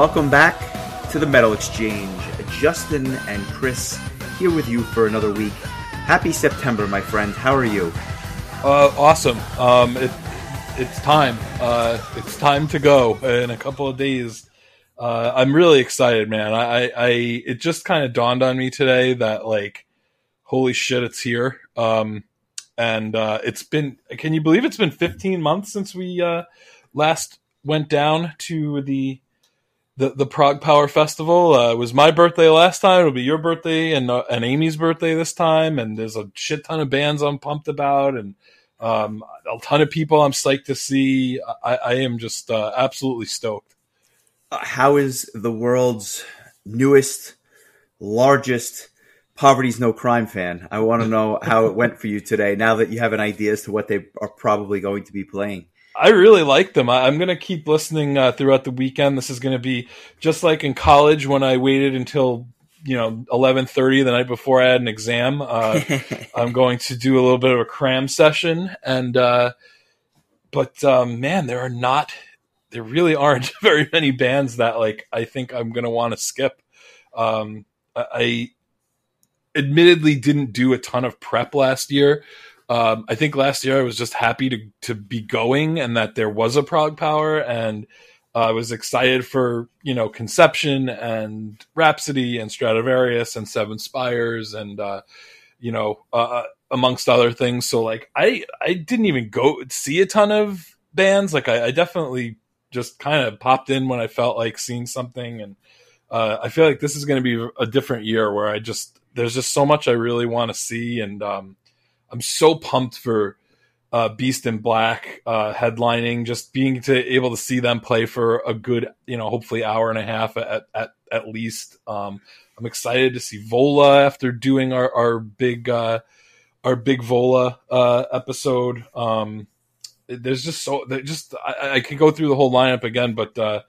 Welcome back to the Metal Exchange. Justin and Chris here with you for another week. Happy September, my friend. How are you? Uh, awesome. Um, it, it's time. Uh, it's time to go in a couple of days. Uh, I'm really excited, man. I, I, it just kind of dawned on me today that like, holy shit, it's here. Um, and uh, it's been. Can you believe it's been 15 months since we uh, last went down to the the the Prog ProgPower Festival. Uh, it was my birthday last time. It'll be your birthday and uh, and Amy's birthday this time. And there's a shit ton of bands I'm pumped about, and um, a ton of people I'm psyched to see. I, I am just uh, absolutely stoked. Uh, how is the world's newest, largest Poverty's No Crime fan? I want to know how it went for you today. Now that you have an idea as to what they are probably going to be playing. I really like them. I, am going to keep listening uh, throughout the weekend. This is going to be just like in college when I waited until you know 11:30 the night before I had an exam. Uh, I'm going to do a little bit of a cram session, and uh, but um, man, there are not, there really aren't very many bands that like I think I'm going to want to skip. Um, I, I admittedly didn't do a ton of prep last year um, I think last year I was just happy to to be going and that there was a prog power and uh, I was excited for you know Conception and Rhapsody and Stratovarius and Seven Spires and uh, you know uh, uh, amongst other things. So like I I didn't even go see a ton of bands. Like I, I definitely just kind of popped in when I felt like seeing something, and uh, I feel like this is going to be a different year where I just there's just so much I really want to see and. Um, I'm so pumped for uh, Beast in Black uh, headlining, just being to able to see them play for a good, you know, hopefully hour and a half at at, at least. Um, I'm excited to see Vola after doing our our big uh, our big Vola uh, episode. Um, there's just so just I, I could go through the whole lineup again, but uh,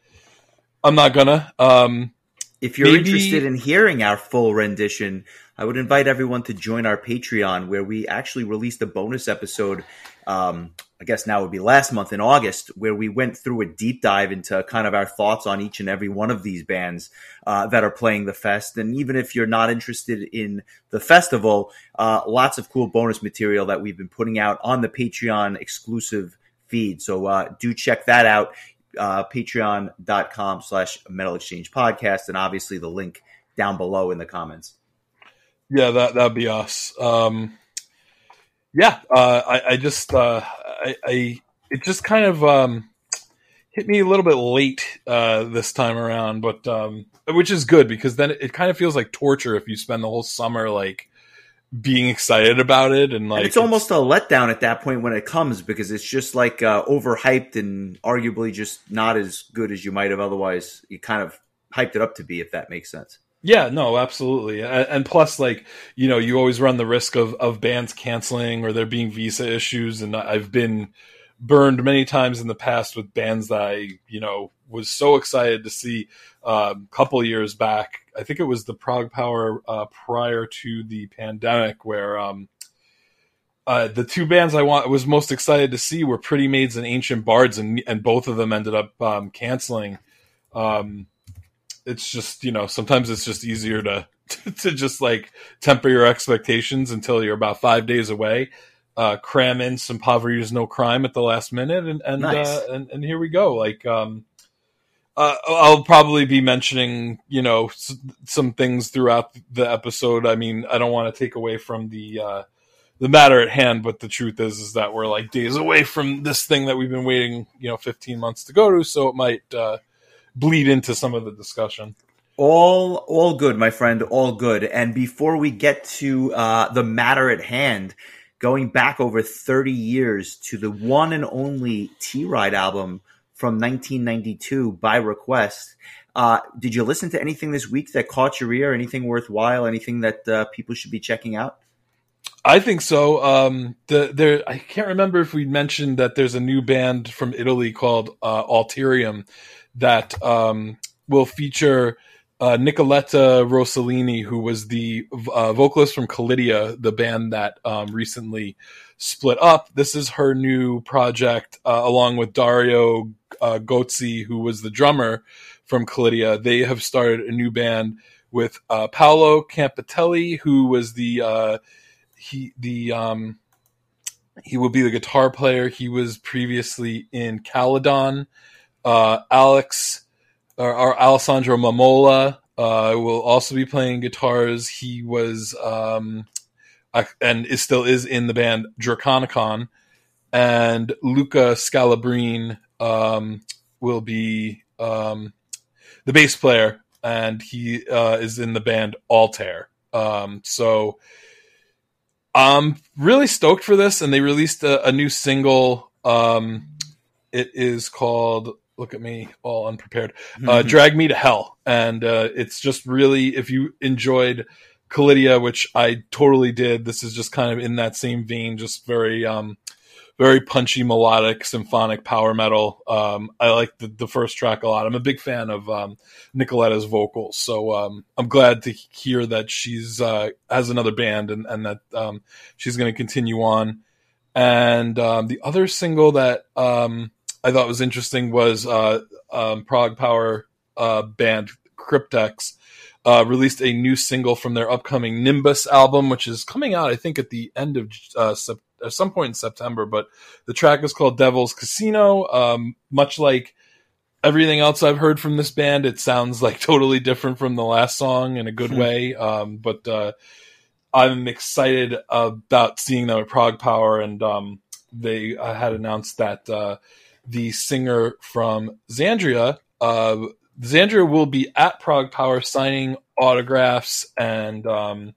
I'm not gonna. Um, if you're maybe... interested in hearing our full rendition, I would invite everyone to join our Patreon, where we actually released a bonus episode. Um, I guess now would be last month in August, where we went through a deep dive into kind of our thoughts on each and every one of these bands uh, that are playing the fest. And even if you're not interested in the festival, uh, lots of cool bonus material that we've been putting out on the Patreon exclusive feed. So uh, do check that out. Uh, patreon.com slash metal exchange podcast and obviously the link down below in the comments yeah, that that'd be us. Um, yeah, uh, I, I, just uh, I, I, it just kind of um, hit me a little bit late uh, this time around, but um, which is good because then it, it, kind of feels like torture if you spend the whole summer like being excited about it and like and it's, it's, almost a letdown at that point when it comes because it's just like uh, overhyped and arguably just not as good as you might have otherwise you kind of hyped it up to be if that makes sense yeah, no, absolutely. And plus, like, you know, you always run the risk of, of bands canceling or there being visa issues. And I've been burned many times in the past with bands that I, you know, was so excited to see a um, couple years back. I think it was the ProgPower uh, prior to the pandemic where um, uh, the two bands I want was most excited to see were Pretty Maids and Ancient Bards, and, and both of them ended up um, canceling. Um, it's just you know sometimes it's just easier to to just like temper your expectations until you're about five days away uh, cram in some poverty is no crime at the last minute and and nice. uh, and, and here we go like um uh, I'll probably be mentioning, you know, s- some things throughout the episode. I mean, I don't want to take away from the uh, the matter at hand, but the truth is, is that we're like days away from this thing that we've been waiting, you know, 15 months to go to. So it might uh, bleed into some of the discussion. All, all good, my friend. All good. And before we get to uh, the matter at hand, going back over 30 years to the one and only T Ride album from 1992 by request. Uh, did you listen to anything this week that caught your ear? Anything worthwhile? Anything that uh, people should be checking out? I think so. Um, the there, I can't remember if we mentioned that there's a new band from Italy called uh, Alterium that um, will feature uh, Nicoletta Rosellini, who was the uh, vocalist from Kalidia, the band that um, recently split up. This is her new project, uh, along with Dario uh, Gozzi, who was the drummer from Kalidia, they have started a new band with uh, Paolo Campitelli, who was the uh, he the um, he will be the guitar player. He was previously in Kaledon. Uh, Alex or, or, Alessandro Mammola uh, will also be playing guitars. He was um, and is still is in the band Draconicon. And Luca Scalabrine um, will be um, the bass player, and he uh, is in the band Altair. Um, so I'm really stoked for this, and they released a, a new single. Um, it is called "Look at Me, All Unprepared." Uh, mm-hmm. "Drag Me to Hell," and uh, it's just really if you enjoyed Kalidia, which I totally did. This is just kind of in that same vein, just very um, very punchy, melodic, symphonic power metal. Um, I like the, the first track a lot. I'm a big fan of um, Nicoletta's vocals, so um, I'm glad to hear that she's uh, has another band and, and that um, she's going to continue on. And um, the other single that um, I thought was interesting was uh, Prog Power uh, band Cryptex. Uh, released a new single from their upcoming Nimbus album, which is coming out, I think, at the end of uh, September at some point in September. But the track is called Devil's Casino. Um, much like everything else I've heard from this band, it sounds like totally different from the last song in a good hmm. way. Um, but uh, I'm excited about seeing them at Prog Power, and um, they uh, had announced that uh, the singer from Xandria. Uh, Xandria will be at Prog Power signing autographs and um,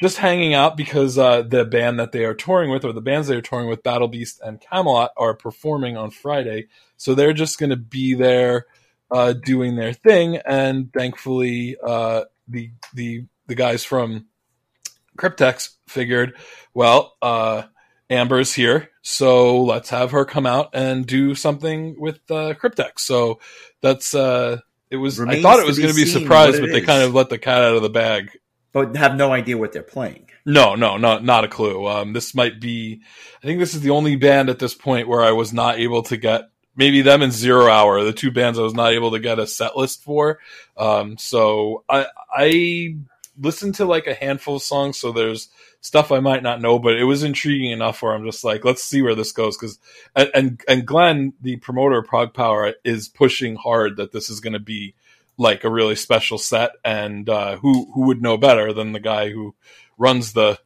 just hanging out because uh, the band that they are touring with, or the bands they are touring with, Battle Beast and Kamelot, are performing on Friday. So they're just going to be there uh, doing their thing. And thankfully, uh, the the the guys from Cryptex figured, well, uh, Amber's here, so let's have her come out and do something with uh, Cryptex. So that's uh, it was. Remains I thought it was going to be a surprise, but is. they kind of let the cat out of the bag but have no idea what they're playing. No, no, not not a clue. Um, this might be. I think this is the only band at this point where I was not able to get maybe them and Zero Hour, the two bands I was not able to get a set list for. Um, so I I listened to like a handful of songs, so there's stuff I might not know, but it was intriguing enough where I'm just like, let's see where this goes. Because and, and and Glenn, the promoter of Prog Power, is pushing hard that this is going to be like a really special set, and uh, who who would know better than the guy who runs the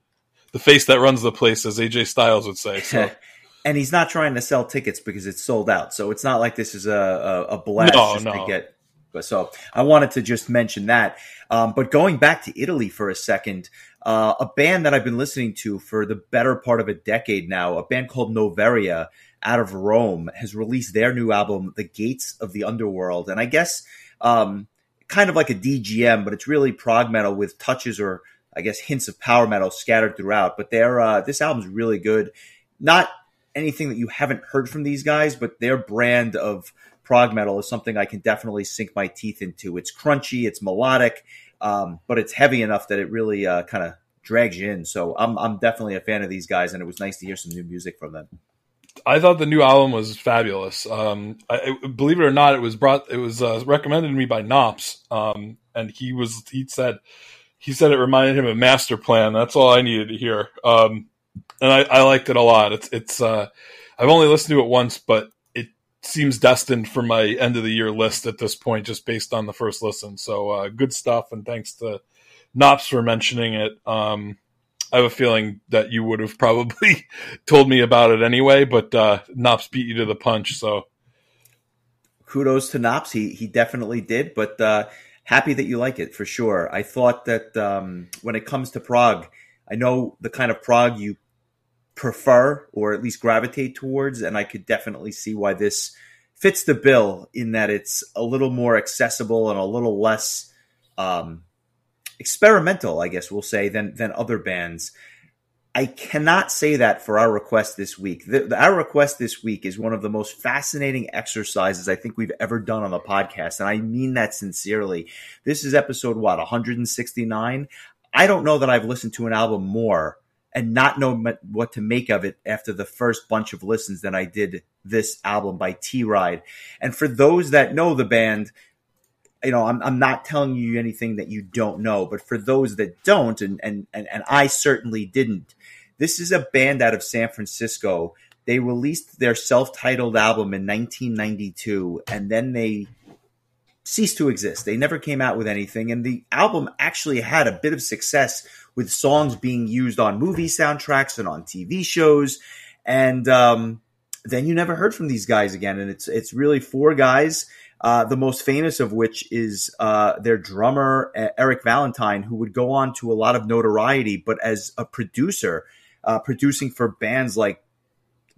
the face that runs the place, as AJ Styles would say. So. and he's not trying to sell tickets because it's sold out. So it's not like this is a a, a blast no, just no. to get. So I wanted to just mention that. Um, but going back to Italy for a second, uh, a band that I've been listening to for the better part of a decade now, a band called Noveria out of Rome, has released their new album, The Gates of the Underworld. And I guess um, kind of like a DGM, but it's really prog metal with touches or I guess hints of power metal scattered throughout. But their uh, this album's really good. Not anything that you haven't heard from these guys, but their brand of prog metal is something I can definitely sink my teeth into. It's crunchy, it's melodic, um, but it's heavy enough that it really uh, kind of drags you in. So I'm I'm definitely a fan of these guys, and it was nice to hear some new music from them. I thought the new album was fabulous. Um, I, believe it or not, it was brought. It was uh, recommended to me by Knops, um, and he was. He said he said it reminded him of Master Plan. That's all I needed to hear, um, and I, I, liked it a lot. It's it's. Uh, I've only listened to it once, but seems destined for my end of the year list at this point, just based on the first listen. So uh, good stuff, and thanks to Knops for mentioning it. Um, I have a feeling that you would have probably told me about it anyway, but uh, Knops beat you to the punch. So kudos to Knops. He he definitely did, but uh, happy that you like it for sure. I thought that um, when it comes to prog, I know the kind of prog you prefer or at least gravitate towards, and I could definitely see why this fits the bill in that it's a little more accessible and a little less um, experimental, I guess we'll say, than than other bands. I cannot say that for our request this week. The, the, our request this week is one of the most fascinating exercises I think we've ever done on the podcast, and I mean that sincerely. This is episode what 169. I don't know that I've listened to an album more and not know what to make of it after the first bunch of listens that I did this album by T Ride. And for those that know the band, you know, I'm, I'm not telling you anything that you don't know, but for those that don't, and, and, and, and I certainly didn't, this is a band out of San Francisco. They released their self titled album in 1992, and then they ceased to exist. They never came out with anything, and the album actually had a bit of success with songs being used on movie soundtracks and on TV shows. And um, then you never heard from these guys again. And it's it's really four guys. Uh, the most famous of which is uh, their drummer Eric Valentine, who would go on to a lot of notoriety, but as a producer, uh, producing for bands like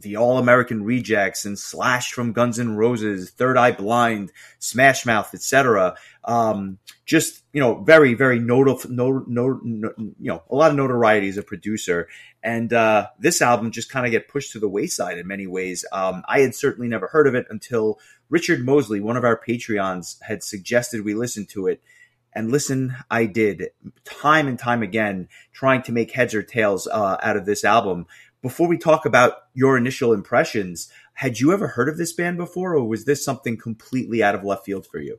the All American Rejects and Slash from Guns N' Roses, Third Eye Blind, Smash Mouth, etc. Um, just you know, very very notable, no, no, no, you know, a lot of notoriety as a producer. And uh, this album just kind of get pushed to the wayside in many ways. Um, I had certainly never heard of it until Richard Mosley, one of our Patreons, had suggested we listen to it. And listen, I did time and time again, trying to make heads or tails uh, out of this album before we talk about your initial impressions, had you ever heard of this band before, or was this something completely out of left field for you?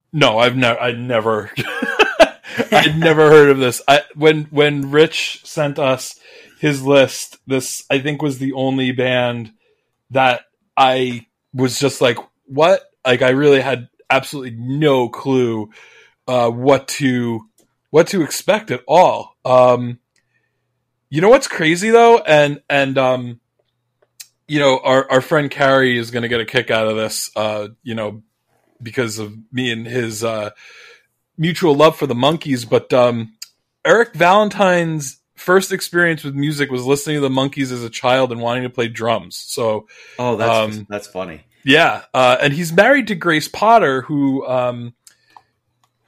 No, I've never, I never, I'd never heard of this. I, when, when Rich sent us his list, this, I think was the only band that I was just like, what? Like, I really had absolutely no clue, uh, what to, what to expect at all. Um, you know what's crazy though? And, and, um, you know, our, our friend Carrie is going to get a kick out of this, uh, you know, because of me and his uh, mutual love for the Monkees. But um, Eric Valentine's first experience with music was listening to the Monkees as a child and wanting to play drums. So, oh, that's um, that's funny. Yeah, uh, and he's married to Grace Potter, who um,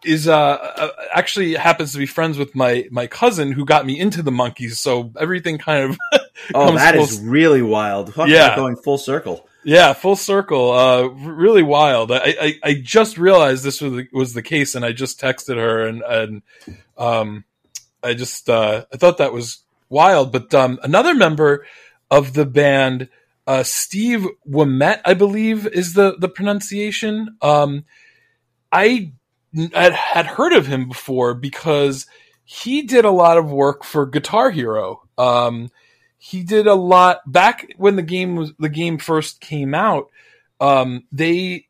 is uh, uh, actually happens to be friends with my my cousin who got me into the Monkees. So everything kind of oh, that is really wild. yeah, going full circle. Yeah, full circle. Uh, really wild. I, I, I just realized this was the, was the case, and I just texted her, and and um, I just uh, I thought that was wild. But um, another member of the band, uh, Steve Ouimet, I believe is the the pronunciation. Um, I had, had heard of him before because he did a lot of work for Guitar Hero. Um, he did a lot back when the game was the game first came out. Um, they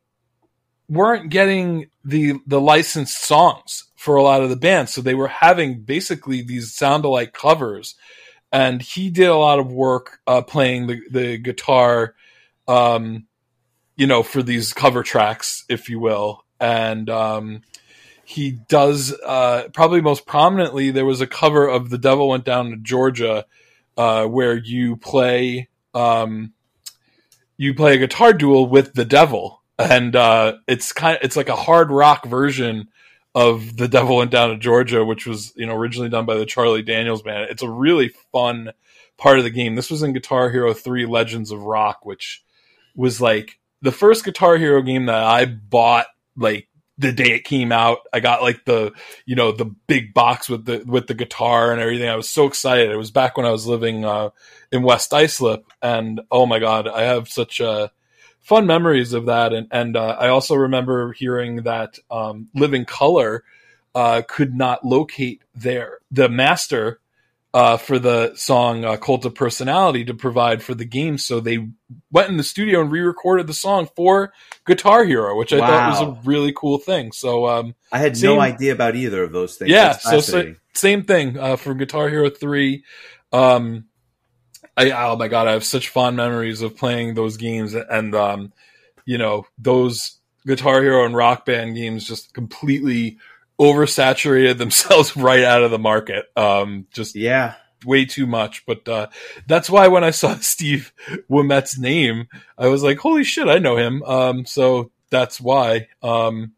weren't getting the the licensed songs for a lot of the bands, so they were having basically these sound alike covers. And he did a lot of work uh, playing the the guitar, um, you know, for these cover tracks, if you will. And um, he does uh, probably most prominently. There was a cover of "The Devil Went Down to Georgia." Uh, where you play um, you play a guitar duel with the devil, and uh, it's kind of, it's like a hard rock version of the devil went down to Georgia, which was you know originally done by the Charlie Daniels band. It's a really fun part of the game. This was in Guitar Hero Three: Legends of Rock, which was like the first Guitar Hero game that I bought like the day it came out. I got like the you know the big box with the with the guitar and everything. I was so excited. It was back when I was living uh, in West Islip, and oh my god, I have such uh, fun memories of that. And and uh, I also remember hearing that um, Living Colour uh, could not locate their the master uh, for the song uh, Cult of Personality to provide for the game. So they went in the studio and re recorded the song for Guitar Hero, which I wow. thought was a really cool thing. So um, I had same, no idea about either of those things. Yeah, so, so, same thing uh, for Guitar Hero 3. Um, I, oh my God, I have such fond memories of playing those games and, um, you know, those Guitar Hero and Rock Band games just completely oversaturated themselves right out of the market. Um, just yeah, way too much. But uh, that's why when I saw Steve Ouimet's name, I was like, "Holy shit, I know him!" Um, so that's why. Um,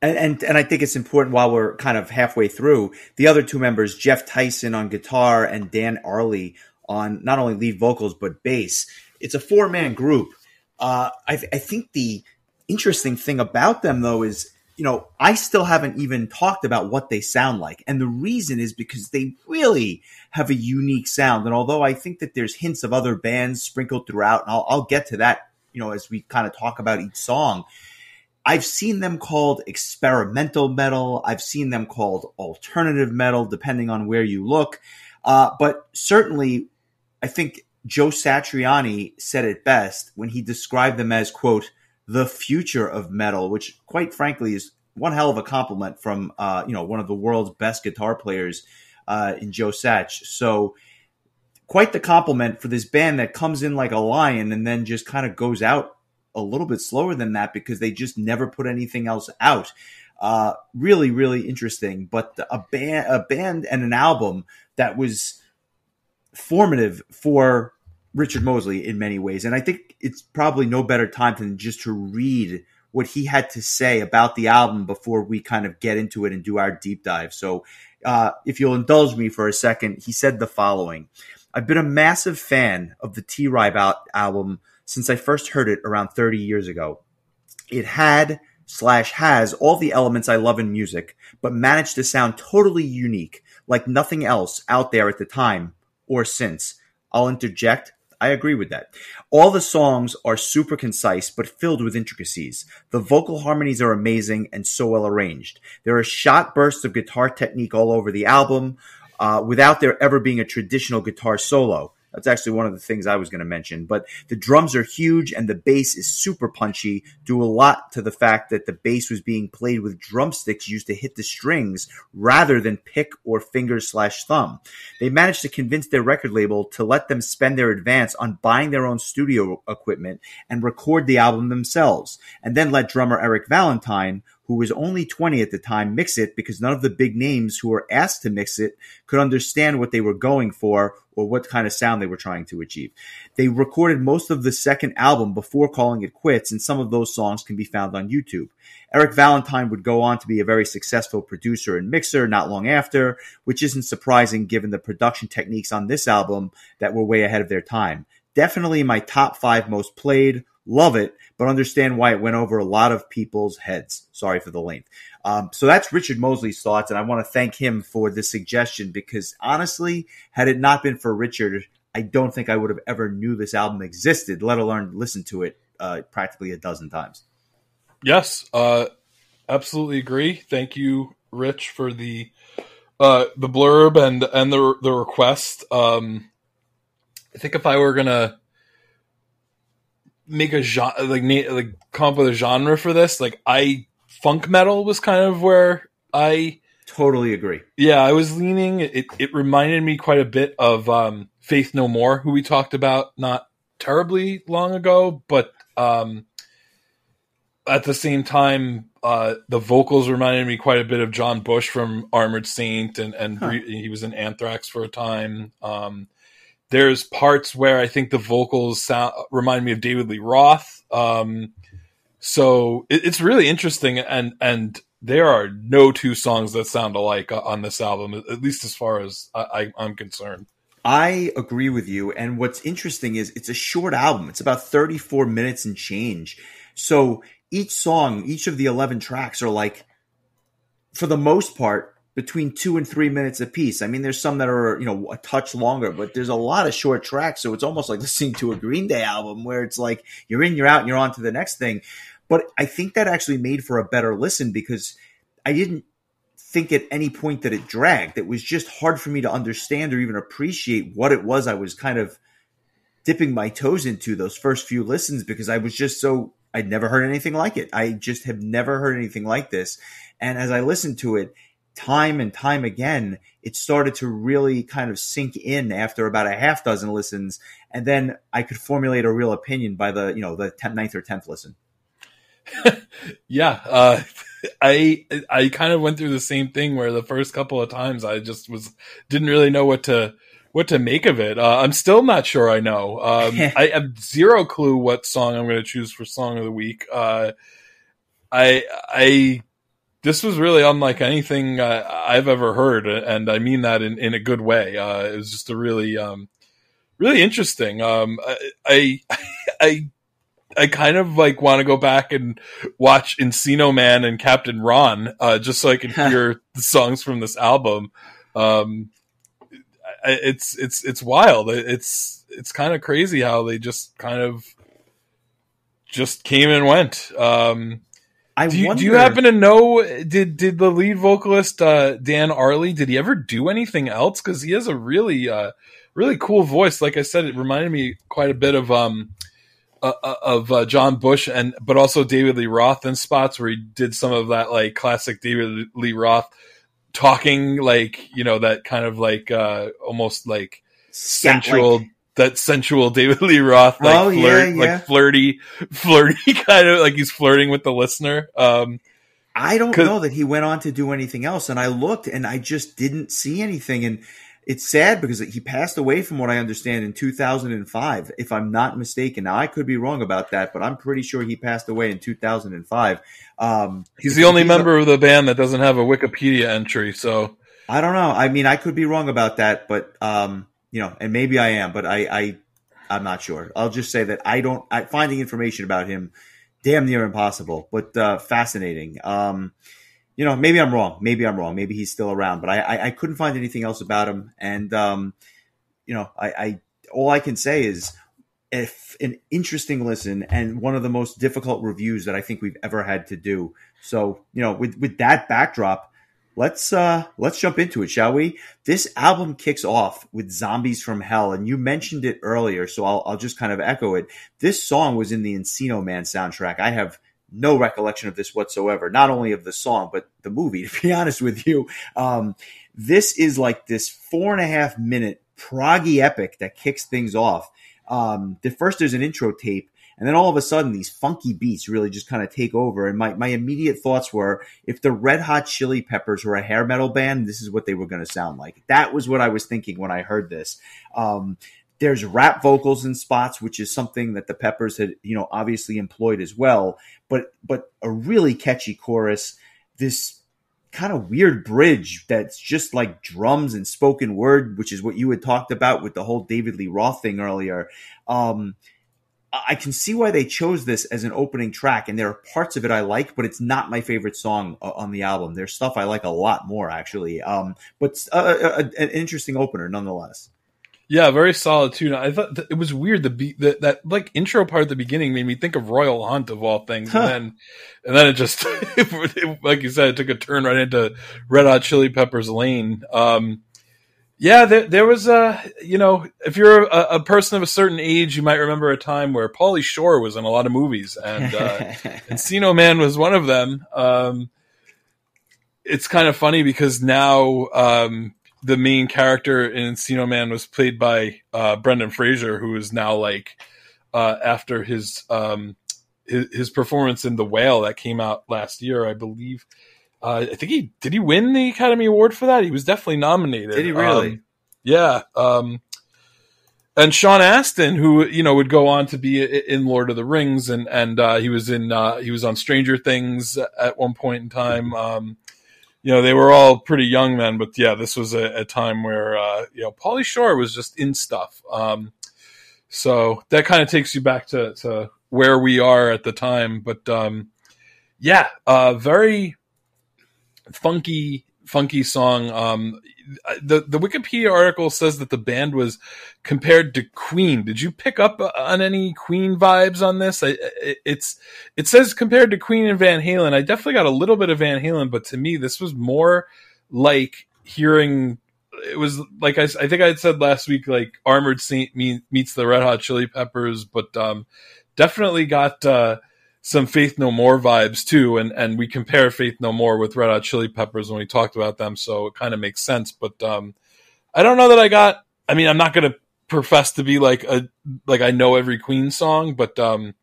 and, and and I think it's important while we're kind of halfway through the other two members, Geoff Tyson on guitar and Dan Arlie on not only lead vocals but bass. It's a four man group. Uh, I, I think the interesting thing about them though is you know, I still haven't even talked about what they sound like. And the reason is because they really have a unique sound. And although I think that there's hints of other bands sprinkled throughout, and I'll, I'll get to that, you know, as we kind of talk about each song, I've seen them called experimental metal. I've seen them called alternative metal, depending on where you look. Uh, but certainly, I think Joe Satriani said it best when he described them as, quote, the future of metal, which quite frankly is one hell of a compliment from uh, you know one of the world's best guitar players uh, in Joe Satch. So quite the compliment for this band that comes in like a lion and then just kind of goes out a little bit slower than that because they just never put anything else out. Uh, really, really interesting. But a band, a band, and an album that was formative for Richard Mosley in many ways. And I think it's probably no better time than just to read what he had to say about the album before we kind of get into it and do our deep dive. So, uh, if you'll indulge me for a second, he said the following I've been a massive fan of the T Ride album since I first heard it around 30 years ago. It had slash has all the elements I love in music, but managed to sound totally unique, like nothing else out there at the time or since. I'll interject I agree with that. All the songs are super concise but filled with intricacies. The vocal harmonies are amazing and so well arranged. There are shot bursts of guitar technique all over the album uh, without there ever being a traditional guitar solo. That's actually one of the things I was going to mention. But the drums are huge and the bass is super punchy, due a lot to the fact that the bass was being played with drumsticks used to hit the strings rather than pick or finger slash thumb. They managed to convince their record label to let them spend their advance on buying their own studio equipment and record the album themselves, and then let drummer Eric Valentine, who was only 20 at the time, mix it because none of the big names who were asked to mix it could understand what they were going for or what kind of sound they were trying to achieve. They recorded most of the second album before calling it quits, and some of those songs can be found on YouTube. Eric Valentine would go on to be a very successful producer and mixer not long after, which isn't surprising given the production techniques on this album that were way ahead of their time. Definitely my top five most played, love it, but understand why it went over a lot of people's heads. Sorry for the length. Um, so that's Richard Mosley's thoughts, and I want to thank him for the suggestion because honestly, had it not been for Richard, I don't think I would have ever knew this album existed, let alone listened to it uh, practically a dozen times. Yes, uh, absolutely agree. Thank you, Rich, for the uh, the blurb and and the the request. Um, I think if I were gonna make a genre like like come up with a genre for this like i funk metal was kind of where i totally agree yeah i was leaning it, it reminded me quite a bit of um, faith no more who we talked about not terribly long ago but um, at the same time uh, the vocals reminded me quite a bit of john bush from armored saint and and huh. he was in anthrax for a time um, there's parts where I think the vocals sound remind me of David Lee Roth. Um, so it, it's really interesting, and and there are no two songs that sound alike on this album, at least as far as I, I'm concerned. I agree with you. And what's interesting is it's a short album. It's about 34 minutes and change. So each song, each of the 11 tracks are like, for the most part, between two and three minutes a piece. I mean, there's some that are, you know, a touch longer, but there's a lot of short tracks. So it's almost like listening to a Green Day album where it's like you're in, you're out, and you're on to the next thing. But I think that actually made for a better listen because I didn't think at any point that it dragged. It was just hard for me to understand or even appreciate what it was I was kind of dipping my toes into those first few listens because I was just so I'd never heard anything like it. I just have never heard anything like this. And as I listened to it, time and time again, it started to really kind of sink in after about a half dozen listens. And then I could formulate a real opinion by the, you know, the 10th, ninth or 10th listen. yeah. Uh, I, I kind of went through the same thing where the first couple of times I just was, didn't really know what to, what to make of it. Uh, I'm still not sure I know. Um, I have zero clue what song I'm going to choose for song of the week. Uh, I, I, this was really unlike anything uh, I've ever heard, and I mean that in, in a good way. Uh, it was just a really, um, really interesting. Um, I, I, I kind of like want to go back and watch Encino Man and Captain Ron, uh, just so I can hear the songs from this album. Um, it's it's it's wild. It's it's kind of crazy how they just kind of just came and went. Um, I do you, wonder... do you happen to know did did the lead vocalist uh, Dan Arlie did he ever do anything else? Because he has a really uh, really cool voice. Like I said, it reminded me quite a bit of um uh, uh of uh, John Bush and but also David Lee Roth in spots where he did some of that like classic David Lee Roth talking like you know that kind of like uh almost like sensual that sensual David Lee Roth, like oh, flirt, yeah, yeah. like flirty, flirty kind of like he's flirting with the listener. Um, I don't know that he went on to do anything else, and I looked and I just didn't see anything. And it's sad because he passed away, from what I understand, in 2005, if I'm not mistaken. Now I could be wrong about that, but I'm pretty sure he passed away in 2005. Um, he's the only he's member a, of the band that doesn't have a Wikipedia entry, so I don't know. I mean, I could be wrong about that, but um, you know, and maybe I am, but I, I I'm not sure. I'll just say that I don't. I, finding information about him damn near impossible, but uh, fascinating. Um, you know, maybe I'm wrong. Maybe I'm wrong. Maybe he's still around, but I, I, I couldn't find anything else about him. And um, you know, I, I all I can say is if an interesting listen and one of the most difficult reviews that I think we've ever had to do. So, you know, with with that backdrop, let's uh let's jump into it shall we? This album kicks off with zombies from hell and you mentioned it earlier so i'll, I'll just kind of echo it. This song was in the encino man soundtrack. I have no recollection of this whatsoever not only of the song but the movie to be honest with you. Um this is like this four and a half minute proggy epic that kicks things off. Um the first there's an intro tape and then all of a sudden, these funky beats really just kind of take over. And my, my immediate thoughts were if the Red Hot Chili Peppers were a hair metal band, this is what they were going to sound like. That was what I was thinking when I heard this. Um, there's rap vocals in spots, which is something that the Peppers had, you know, obviously employed as well. But but a really catchy chorus. This kind of weird bridge that's just like drums and spoken word, which is what you had talked about with the whole David Lee Roth thing earlier. Um, I can see why they chose this as an opening track, and there are parts of it I like, but it's not my favorite song uh, on the album. There's stuff I like a lot more, actually. Um, but uh, uh, an interesting opener, nonetheless. Yeah, very solid tune. I thought it was weird. The that like intro part at the beginning made me think of Royal Hunt of all things, huh. and then and then it just like you said, it took a turn right into Red Hot Chili Peppers lane. Um, yeah, there, there was a, you know, if you're a, a, person of a certain age, you might remember a time where Pauly Shore was in a lot of movies, and uh, Encino Man was one of them. Um, it's kind of funny because now um, the main character in Encino Man was played by uh, Brendan Fraser, who is now like uh, after his, um, his his performance in The Whale that came out last year, I believe uh, I think he did he win the Academy Award for that. He was definitely nominated. Did he really? Um, yeah. Um, and Sean Astin, who you know would go on to be in Lord of the Rings, and and uh, he was in uh, he was on Stranger Things at one point in time. Um, you know, they were all pretty young then, but yeah, this was a, a time where uh, you know Pauly Shore was just in stuff. Um, so that kind of takes you back to, to where we are at the time. But um, yeah, uh, very funky, funky song. Um, the the Wikipedia article says that the band was compared to Queen. Did you pick up on any Queen vibes on this? I, it's it says compared to Queen and Van Halen. I definitely got a little bit of Van Halen, but to me, this was more like hearing. It was like I, I think I had said last week, like Armored Saint meets the Red Hot Chili Peppers, but um, definitely got. Uh, some Faith No More vibes too, and and we compare Faith No More with Red Hot Chili Peppers when we talked about them, so it kind of makes sense. But um, I don't know that I got. I mean, I'm not going to profess to be like a like I know every Queen song, but um,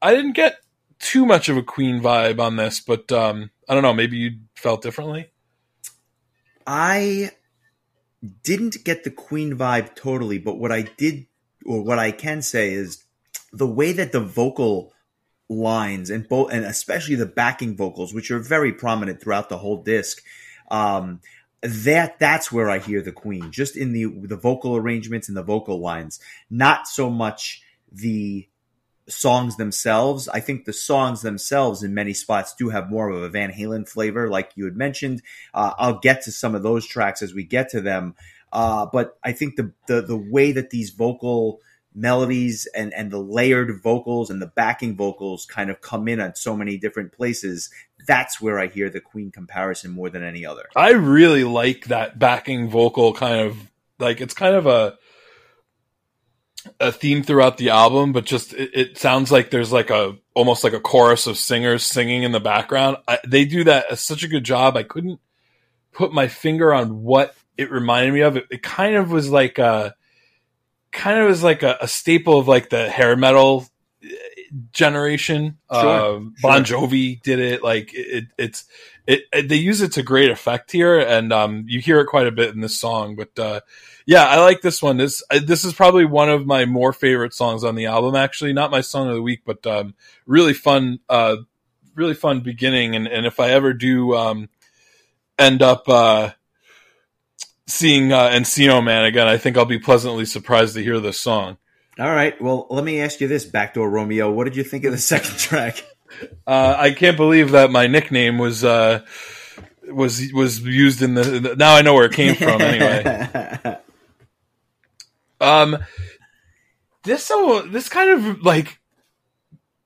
I didn't get too much of a Queen vibe on this. But um, I don't know. Maybe you felt differently. I didn't get the Queen vibe totally, but what I did, or what I can say, is the way that the vocal lines and both and especially the backing vocals which are very prominent throughout the whole disc um, that that's where i hear the queen just in the the vocal arrangements and the vocal lines not so much the songs themselves. I think the songs themselves in many spots do have more of a van halen flavor like you had mentioned. Uh, i'll get to some of those tracks as we get to them. Uh, but i think the, the the way that these vocal melodies and and the layered vocals and the backing vocals kind of come in on so many different places that's where i hear the queen comparison more than any other. I really like that backing vocal kind of like it's kind of a a theme throughout the album but just it, it sounds like there's like a almost like a chorus of singers singing in the background. I, they do that uh, such a good job. I couldn't put my finger on what it reminded me of. It, it kind of was like a kind of is like a, a, staple of like the hair metal uh, generation. Sure, uh, Bon Jovi did it. Like it, it's it, it, They use it to great effect here, and um, you hear it quite a bit in this song. But uh, yeah, I like this one. This this is probably one of my more favorite songs on the album. Actually, not my song of the week, but um, really fun. Uh, really fun beginning, and and if I ever do um, end up uh, seeing uh, Encino Man again, I think I'll be pleasantly surprised to hear this song. All right. Well, let me ask you this, Backdoor Romeo. What did you think of the second track? Uh, I can't believe that my nickname was uh, was was used in the, the. Now I know where it came from. Anyway, um, this so this kind of like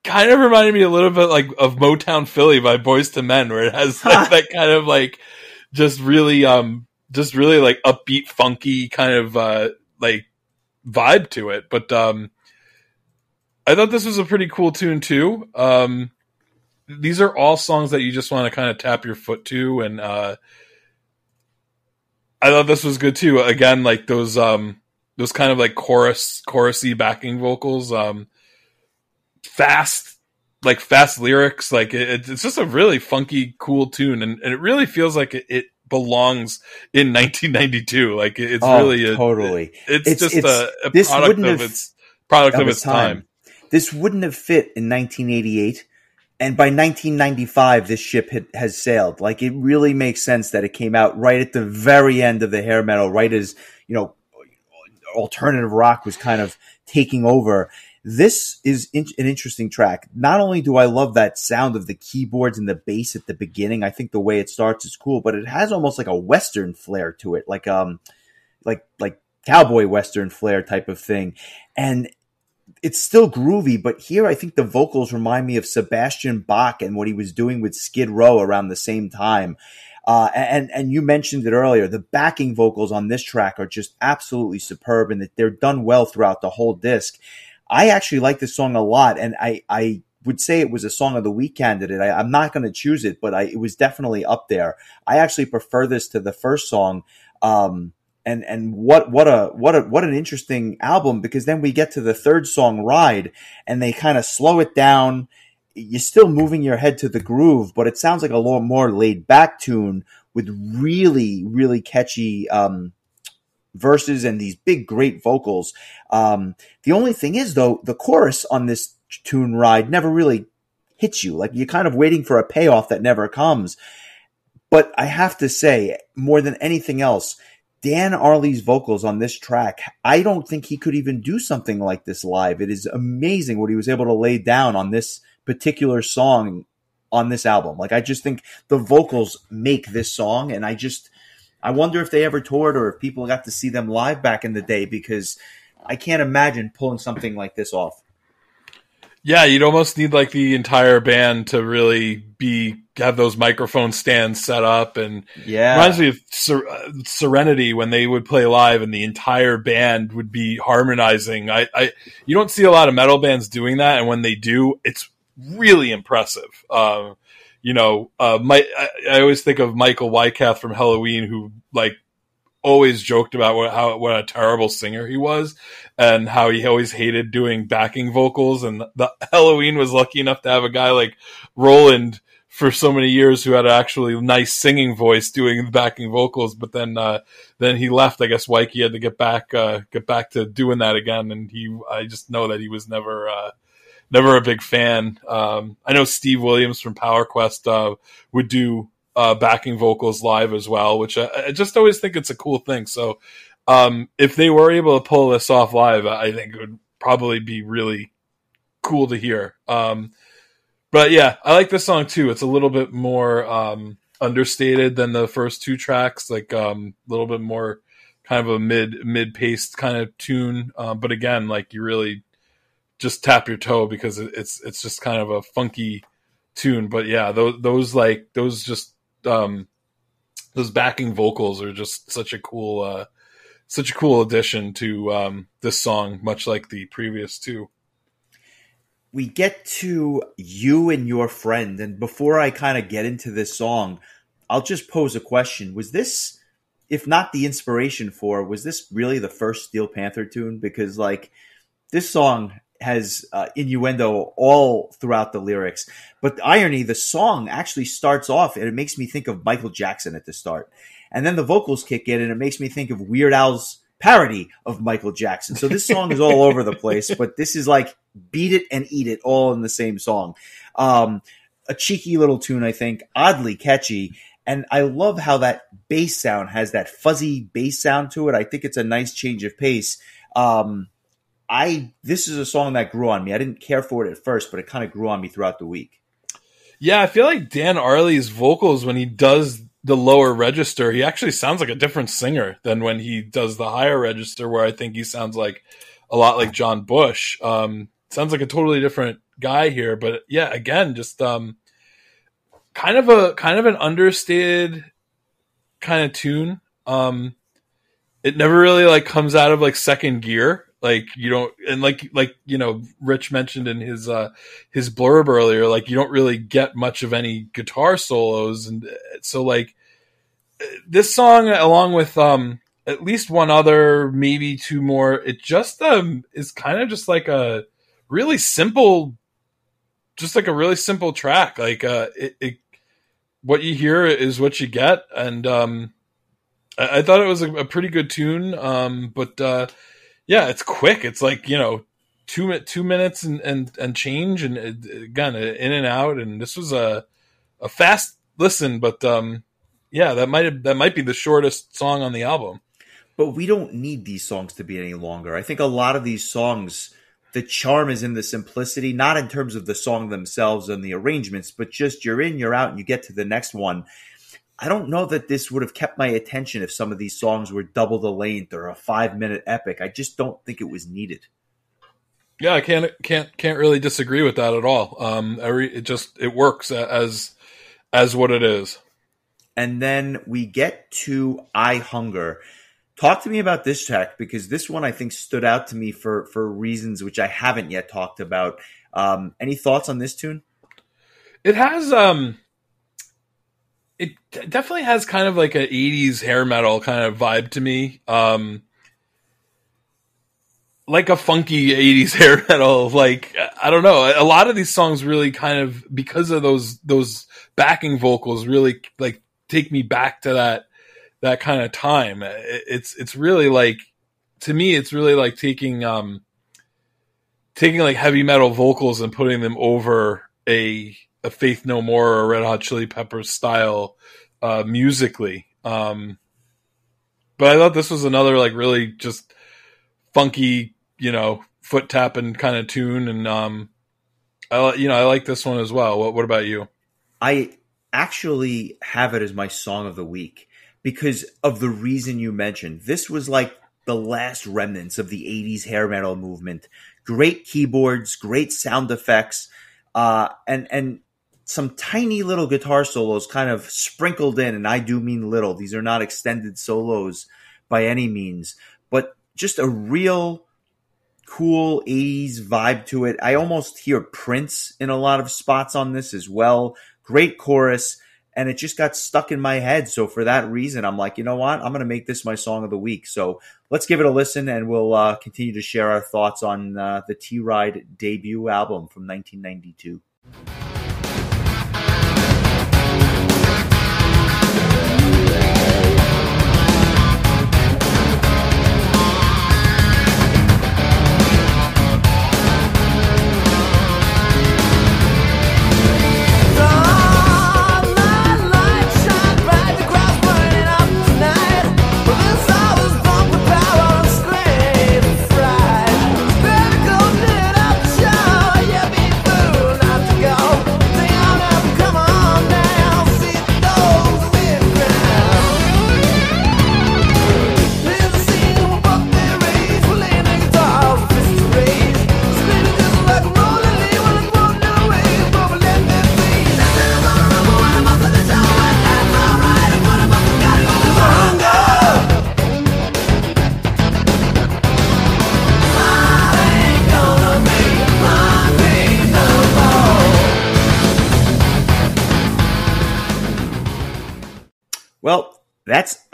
kind of reminded me a little bit like of Motown Philly by Boyz II Men, where it has like, that kind of like just really um just really like upbeat, funky kind of uh, like vibe to it. But um, I thought this was a pretty cool tune too. Um, these are all songs that you just want to kind of tap your foot to, and uh, I thought this was good too. Again, like those um, those kind of like chorus, chorusy backing vocals, um, fast like fast lyrics like it, it's just a really funky cool tune and, and it really feels like it, it belongs in 1992. Like it's oh, really a, totally. It's, it's just it's, a, a product of have, its product of, of its time. time. This wouldn't have fit in 1988. And by 1995, this ship had, has sailed. Like it really makes sense that it came out right at the very end of the hair metal, right as, you know, alternative rock was kind of taking over. This is in- an interesting track. Not only do I love that sound of the keyboards and the bass at the beginning, I think the way it starts is cool, but it has almost like a western flair to it, like um, like like cowboy western flair type of thing, and it's still groovy. But here, I think the vocals remind me of Sebastian Bach and what he was doing with Skid Row around the same time. Uh, and and you mentioned it earlier. The backing vocals on this track are just absolutely superb, and that they're done well throughout the whole disc. I actually like this song a lot, and I I would say it was a song of the week candidate. I, am not going to choose it, but I, it was definitely up there. I actually prefer this to the first song. Um, and and what what a what a what an interesting album because then we get to the third song, Ride, and they kind of slow it down. You're still moving your head to the groove, but it sounds like a little more laid back tune with really really catchy um, verses and these big, great vocals. Um, the only thing is, though, the chorus on this tune ride never really hits you. Like you're kind of waiting for a payoff that never comes. But I have to say, more than anything else, Dan Arlie's vocals on this track, I don't think he could even do something like this live. It is amazing what he was able to lay down on this particular song on this album. Like I just think the vocals make this song, and I just I wonder if they ever toured or if people got to see them live back in the day because I can't imagine pulling something like this off. Yeah, you'd almost need like the entire band to really be have those microphone stands set up, and yeah, reminds me of Ser- uh, Serenity when they would play live and the entire band would be harmonizing. I, I, you don't see a lot of metal bands doing that, and when they do, it's really impressive. Um, you know, uh, my, I, I, always think of Michael Weikath from Helloween, who like always joked about what, how what a terrible singer he was, and how he always hated doing backing vocals. And the Helloween was lucky enough to have a guy like Roland for so many years who had an actually nice singing voice doing the backing vocals, but then uh, then he left. I guess Wyke had to get back uh, get back to doing that again, and he I just know that he was never uh, never a big fan. Um, I know Steve Williams from Power Quest uh, would do uh, backing vocals live as well, which I, I, just always think it's a cool thing. So um, if they were able to pull this off live, I think it would probably be really cool to hear. Um, but yeah, I like this song too. It's a little bit more um, understated than the first two tracks, like um, a little bit more kind of a mid mid paced kind of tune. Uh, but again, like you really just tap your toe because it's it's just kind of a funky tune. But yeah, those those like those just um those backing vocals are just such a cool uh such a cool addition to um this song, much like the previous two. We get to you and your friend, and before I kind of get into this song, I'll just pose a question. Was this if not the inspiration for, was this really the first Steel Panther tune? Because like this song has uh, innuendo all throughout the lyrics. But the irony, the song actually starts off and it makes me think of Michael Jackson at the start. And then the vocals kick in and it makes me think of Weird Al's parody of Michael Jackson. So this song is all over the place, but this is like beat it and eat it all in the same song. Um, a cheeky little tune, I think, oddly catchy. And I love how that bass sound has that fuzzy bass sound to it. I think it's a nice change of pace. Um, I this is a song that grew on me. I didn't care for it at first, but it kind of grew on me throughout the week. Yeah, I feel like Dan Arlie's vocals when he does the lower register, he actually sounds like a different singer than when he does the higher register, where I think he sounds like a lot like John Bush. Um, sounds like a totally different guy here, but yeah, again, just um, kind of a kind of an understated kind of tune. Um, it never really like comes out of like second gear like you don't and like like you know rich mentioned in his uh his blurb earlier like you don't really get much of any guitar solos. And uh, so like this song along with um at least one other maybe two more it just um is kind of just like a really simple just like a really simple track. Like uh it, it what you hear is what you get. And um I, thought it was a pretty good tune. Um but uh yeah, it's quick. It's like you know, two two minutes and and and change, and uh, again in and out. And this was a a fast listen, but um, yeah, that might that might be the shortest song on the album. But we don't need these songs to be any longer. I think a lot of these songs, the charm is in the simplicity, not in terms of the song themselves and the arrangements, but just you're in, you're out, and you get to the next one. I don't know that this would have kept my attention if some of these songs were double the length or a five minute epic. I just don't think it was needed. Yeah, I can't can't can't really disagree with that at all. Um, it just it works as as what it is. And then we get to I Hunger. Talk to me about this track because this one I think stood out to me for for reasons which I haven't yet talked about. Um, any thoughts on this tune? It has um it definitely has kind of like a 80s hair metal kind of vibe to me. Um, like a funky 80s hair metal like i don't know a lot of these songs really kind of because of those those backing vocals really like take me back to that that kind of time it's it's really like to me it's really like taking um taking like heavy metal vocals and putting them over a a Faith No More or Red Hot Chili Peppers style uh, musically. Um, but I thought this was another like really just funky, you know, foot tapping kind of tune, and um, I you know I like this one as well. What What about you? I actually have it as my song of the week because of the reason you mentioned. This was like the last remnants of the 80s hair metal movement. Great keyboards, great sound effects, uh, and and some tiny little guitar solos kind of sprinkled in, and I do mean little. These are not extended solos by any means, but just a real cool 80s vibe to it. I almost hear Prince in a lot of spots on this as well. Great chorus, and it just got stuck in my head. So for that reason, I'm like, you know what? I'm going to make this my song of the week. So let's give it a listen, and we'll uh, continue to share our thoughts on uh, the T Ride debut album from 1992.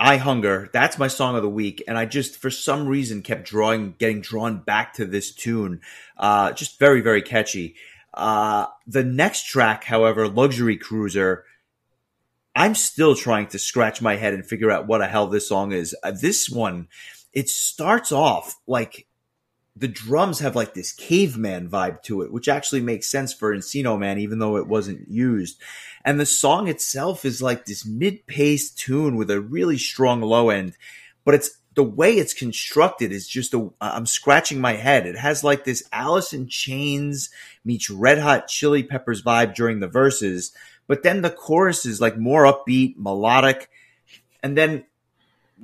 I Hunger. That's my song of the week. And I just, for some reason, kept drawing, getting drawn back to this tune. Uh, just very, very catchy. Uh, the next track, however, Luxury Cruiser, I'm still trying to scratch my head and figure out what the hell this song is. Uh, this one, it starts off like the drums have like this caveman vibe to it, which actually makes sense for Encino Man, even though it wasn't used. And the song itself is like this mid-paced tune with a really strong low end, but it's the way it's constructed is just a, I'm scratching my head. It has like this Alice in Chains meets Red Hot Chili Peppers vibe during the verses, but then the chorus is like more upbeat, melodic, and then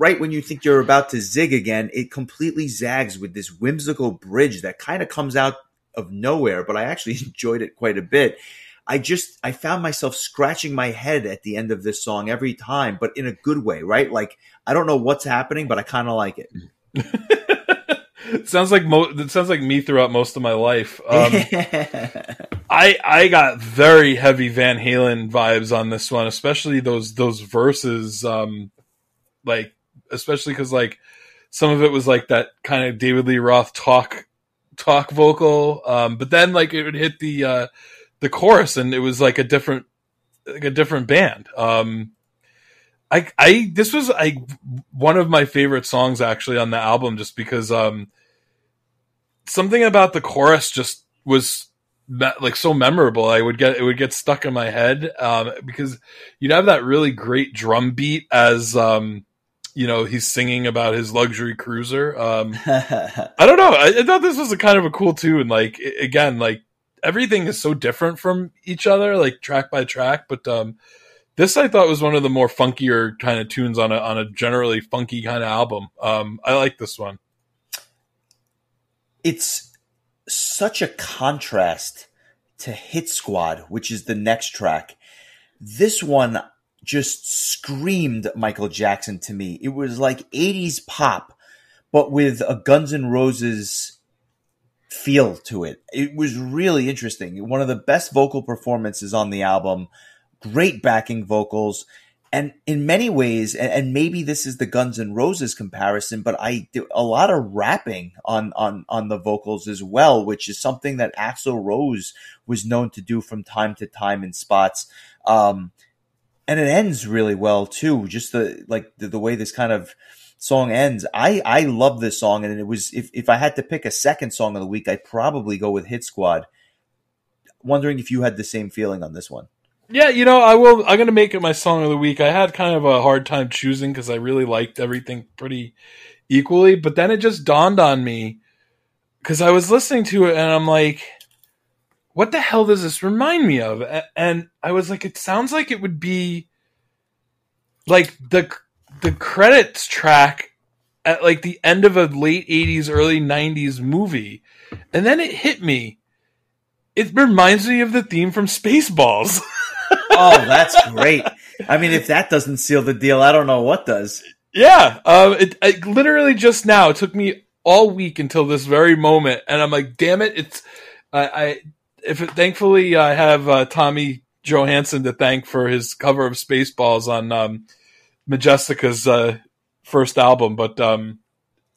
right when you think you're about to zig again, it completely zags with this whimsical bridge that kind of comes out of nowhere, but I actually enjoyed it quite a bit. I just I found myself scratching my head at the end of this song every time, but in a good way, right? Like I don't know what's happening, but I kind of like it. it sounds like mo- it sounds like me throughout most of my life. Um, I I got very heavy Van Halen vibes on this one, especially those those verses. Um, like especially because like some of it was like that kind of David Lee Roth talk talk vocal, um, but then like it would hit the uh, the chorus and it was like a different like a different band. Um, I I this was I one of my favorite songs actually on the album just because um, something about the chorus just was like so memorable. I would get it would get stuck in my head um, because you'd have that really great drum beat as um, you know he's singing about his luxury cruiser. Um, I don't know. I, I, thought this was a kind of a cool tune. Like again, like everything is so different from each other, like track by track. But um, this I thought was one of the more funkier kind of tunes on a on a generally funky kind of album. Um, I like this one. It's such a contrast to Hit Squad, which is the next track. This one just screamed Michael Jackson to me. It was like 80s pop, but with a Guns N' Roses feel to it. It was really interesting. One of the best vocal performances on the album, great backing vocals. And in many ways, and maybe this is the Guns N' Roses comparison, but I a lot of rapping on, on, on the vocals as well, which is something that Axl Rose was known to do from time to time in spots. Um, and it ends really well too. Just the like the, the way this kind of song ends. I I love this song, and it was if if I had to pick a second song of the week, I'd probably go with Hit Squad. Wondering if you had the same feeling on this one. Yeah, you know, I will. I'm gonna make it my song of the week. I had kind of a hard time choosing because I really liked everything pretty equally, but then it just dawned on me because I was listening to it and I'm like, what the hell does this remind me of? And I was like, it sounds like it would be like the the credits track at like the end of a late 80s early 90s movie. And then it hit me. It reminds me of the theme from spaceballs. Oh that's great. I mean if that doesn't seal the deal i don't know what does. Yeah um, it, it literally just now it took me all week until this very moment and i'm like damn it it's i, I if it, thankfully i have uh, tommy johansson to thank for his cover of spaceballs on um, Majestica's uh, first album, but um,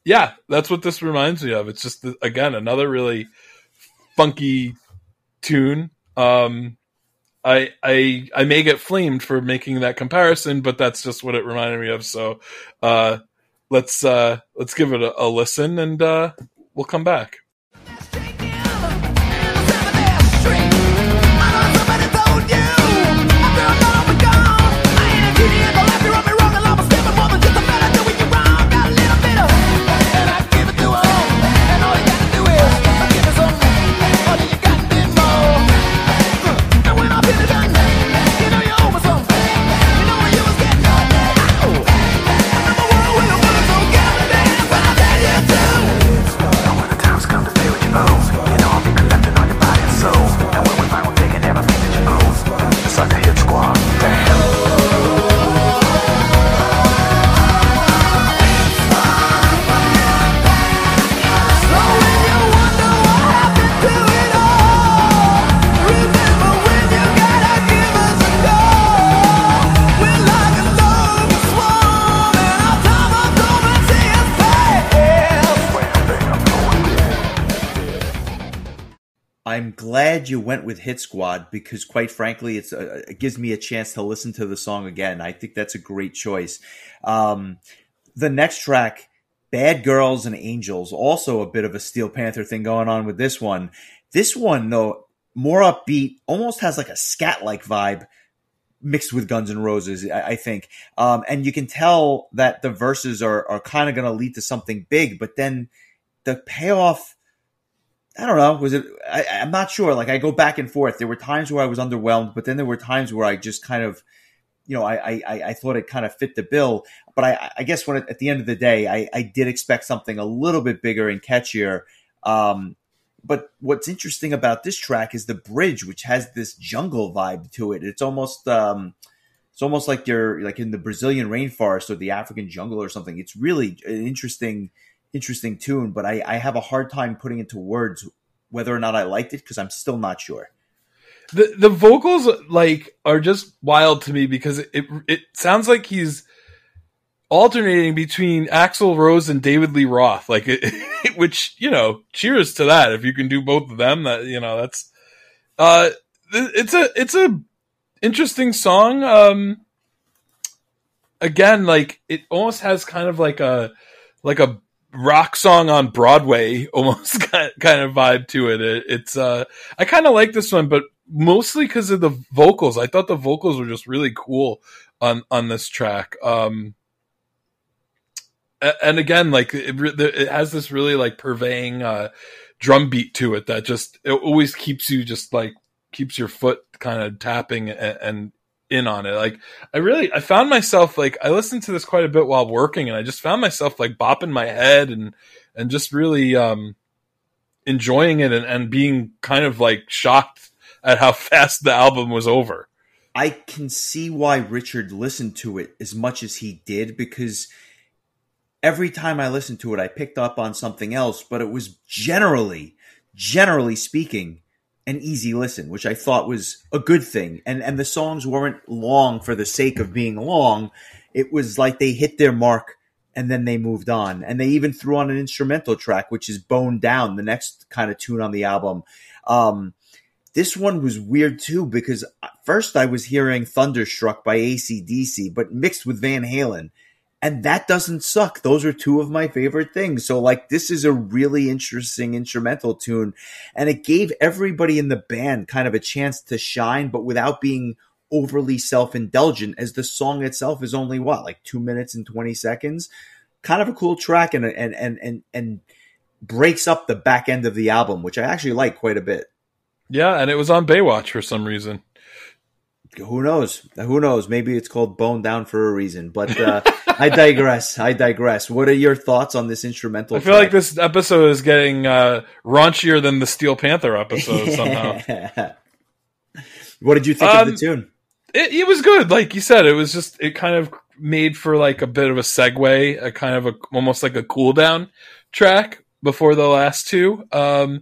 yeah, that's what this reminds me of. It's just again another really funky tune. Um, I I I may get flamed for making that comparison, but that's just what it reminded me of. So uh, let's uh, let's give it a, a listen, and uh, we'll come back. Glad you went with Hit Squad because, quite frankly, it's a, it gives me a chance to listen to the song again. I think that's a great choice. Um, the next track, Bad Girls and Angels, also a bit of a Steel Panther thing going on with this one. This one, though, more upbeat, almost has like a scat like vibe mixed with Guns N' Roses, I, I think. Um, and you can tell that the verses are, are kind of going to lead to something big, but then the payoff I don't know. Was it? I, am not sure. Like I go back and forth. There were times where I was underwhelmed, but then there were times where I just kind of, you know, I I, I thought it kind of fit the bill. But I, I guess when it, at the end of the day, I, I did expect something a little bit bigger and catchier. Um, but what's interesting about this track is the bridge, which has this jungle vibe to it. It's almost um, it's almost like you're like in the Brazilian rainforest or the African jungle or something. It's really an interesting interesting tune, but I, I have a hard time putting into words whether or not I liked it because I'm still not sure. The the vocals like are just wild to me because it it sounds like he's alternating between Axl Rose and David Lee Roth, like it, which you know, cheers to that. If you can do both of them, that you know, that's uh, it's a it's a interesting song. Um, again, like it almost has kind of like a like a rock song on Broadway almost kind of vibe to it. it it's uh I kind of like this one, but mostly because of the vocals. I thought the vocals were just really cool on on this track. Um and again, like it, it has this really like purveying uh drum beat to it that just it always keeps you just like keeps your foot kind of tapping and, and in on it. Like I really, I found myself like I listened to this quite a bit while working, and I just found myself like bopping my head and and just really um enjoying it and, and being kind of like shocked at how fast the album was over. I can see why Richard listened to it as much as he did because every time I listened to it, I picked up on something else, but it was generally, generally speaking, an easy listen, which I thought was a good thing. And and the songs weren't long for the sake of being long. It was like they hit their mark and then they moved on. And they even threw on an instrumental track, which is Bone Down, the next kind of tune on the album. Um, this one was weird too because first I was hearing Thunderstruck by ACDC, but mixed with Van Halen and that doesn't suck. Those are two of my favorite things. So like this is a really interesting instrumental tune and it gave everybody in the band kind of a chance to shine but without being overly self-indulgent as the song itself is only what like 2 minutes and 20 seconds. Kind of a cool track and and and and and breaks up the back end of the album, which I actually like quite a bit. Yeah, and it was on Baywatch for some reason. Who knows? Who knows? Maybe it's called Bone Down for a reason. But uh, I digress. I digress. What are your thoughts on this instrumental? I feel track? like this episode is getting uh, raunchier than the Steel Panther episode somehow. what did you think um, of the um, tune? It, it, was good. Like you said, it was just it kind of made for like a bit of a segue, a kind of a almost like a cool down track before the last two. Um,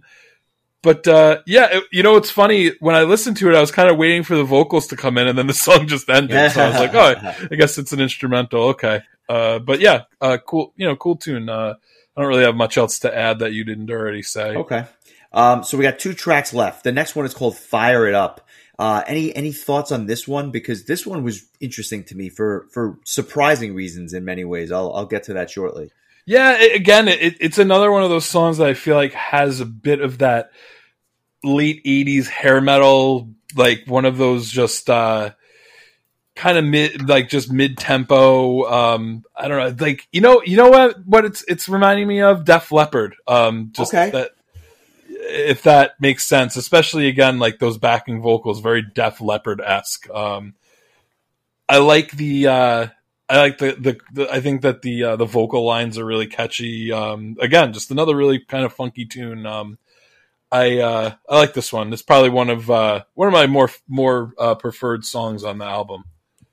but uh, yeah, it, you know, it's funny when I listened to it, I was kind of waiting for the vocals to come in, and then the song just ended. so I was like, oh, I guess it's an instrumental. Okay, uh, but yeah, uh, cool. You know, cool tune. Uh, I don't really have much else to add that you didn't already say. Okay, um, so we got two tracks left. The next one is called "Fire It Up." Uh, any any thoughts on this one? Because this one was interesting to me for for surprising reasons in many ways. I'll I'll get to that shortly. Yeah, it, again, it, it's another one of those songs that I feel like has a bit of that late 80s hair metal, like one of those just uh, kind of mid like just mid tempo um i don't know like you know you know what what it's it's reminding me of def leppard um just okay. that if that makes sense especially again like those backing vocals very def leppard-esque um i like the uh I like the, the, the, I think that the uh, the vocal lines are really catchy. Um, again, just another really kind of funky tune. Um, I uh, I like this one. It's probably one of uh, one of my more more uh, preferred songs on the album.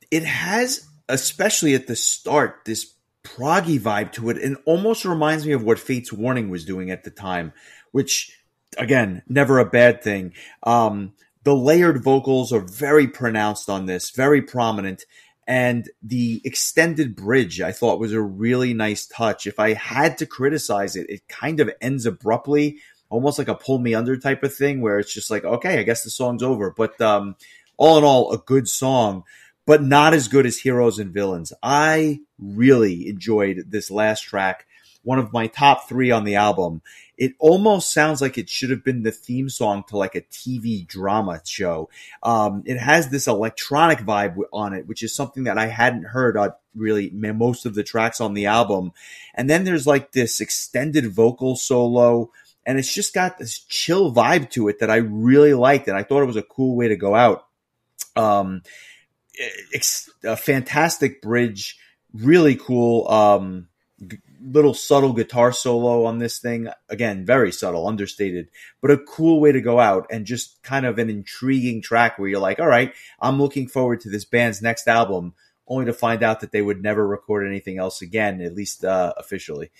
It has, especially at the start, this proggy vibe to it, and almost reminds me of what Fates Warning was doing at the time, which again, never a bad thing. Um, the layered vocals are very pronounced on this, very prominent. And the extended bridge I thought was a really nice touch. If I had to criticize it, it kind of ends abruptly, almost like a pull me under type of thing where it's just like, okay, I guess the song's over. But um, all in all, a good song, but not as good as Heroes and Villains. I really enjoyed this last track, one of my top three on the album it almost sounds like it should have been the theme song to like a TV drama show. Um, it has this electronic vibe on it, which is something that I hadn't heard on really most of the tracks on the album. And then there's like this extended vocal solo, and it's just got this chill vibe to it that I really liked, and I thought it was a cool way to go out. Um, a fantastic bridge, really cool. Um, little subtle guitar solo on this thing. Again, very subtle, understated, but a cool way to go out and just kind of an intriguing track where you're like, all right, I'm looking forward to this band's next album, only to find out that they would never record anything else again, at least uh, officially.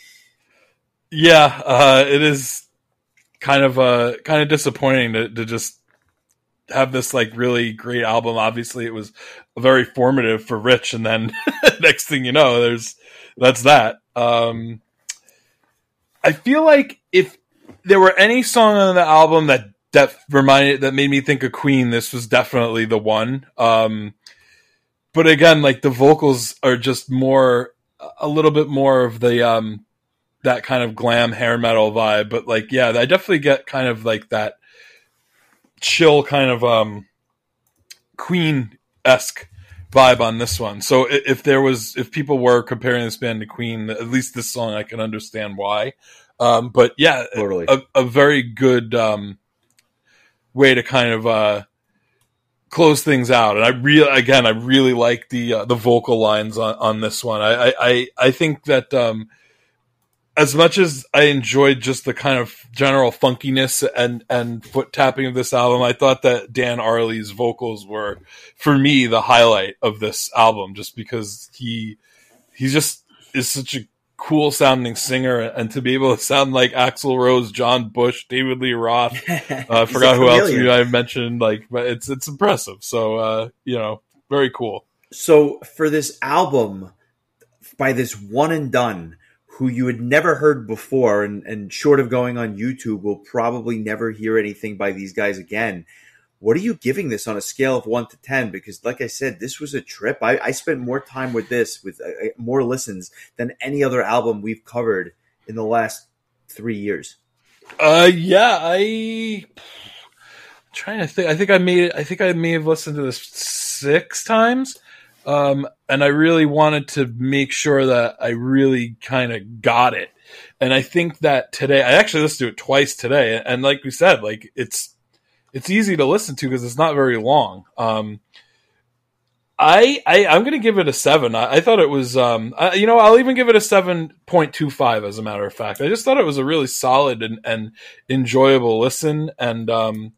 Yeah, uh, it is kind of uh, kind of disappointing to, to just have this like really great album. Obviously, it was very formative for Rich, and then next thing you know, there's that's that. Um, I feel like if there were any song on the album that that reminded that made me think of Queen, this was definitely the one. Um, but again, like the vocals are just more a little bit more of the um, that kind of glam hair metal vibe. But like, yeah, I definitely get kind of like that chill kind of um, Queen esque vibe on this one. So if there was, if people were comparing this band to Queen, at least this song, I can understand why. Um, but yeah, totally. a, a very good um, way to kind of uh, close things out. And I really, again, I really like the uh, the vocal lines on, on this one. I I I think that um, as much as I enjoyed just the kind of general funkiness and and foot tapping of this album, I thought that Dan Arlie's vocals were for me the highlight of this album, just because he he just is such a cool sounding singer, and to be able to sound like Axl Rose, John Bush, David Lee Roth, uh, I forgot who else I mentioned. Like, but it's it's impressive. So uh, you know, very cool. So for this album, by this one and done who you had never heard before and, and short of going on YouTube will probably never hear anything by these guys again. What are you giving this on a scale of one to 10? Because like I said, this was a trip. I, I spent more time with this with uh, uh more listens than any other album we've covered in the last three years. Uh, yeah, I'm trying to think. I think I made I think I may have listened to this six times. Um, and I really wanted to make sure that I really kind of got it. And I think that today, I actually listened to it twice today. And like we said, like it's, it's easy to listen to because it's not very long. Um, I, I I'm going to give it a seven. I, I thought it was, um, I, you know, I'll even give it a seven point two five. As a matter of fact, I just thought it was a really solid and, and enjoyable listen, and um,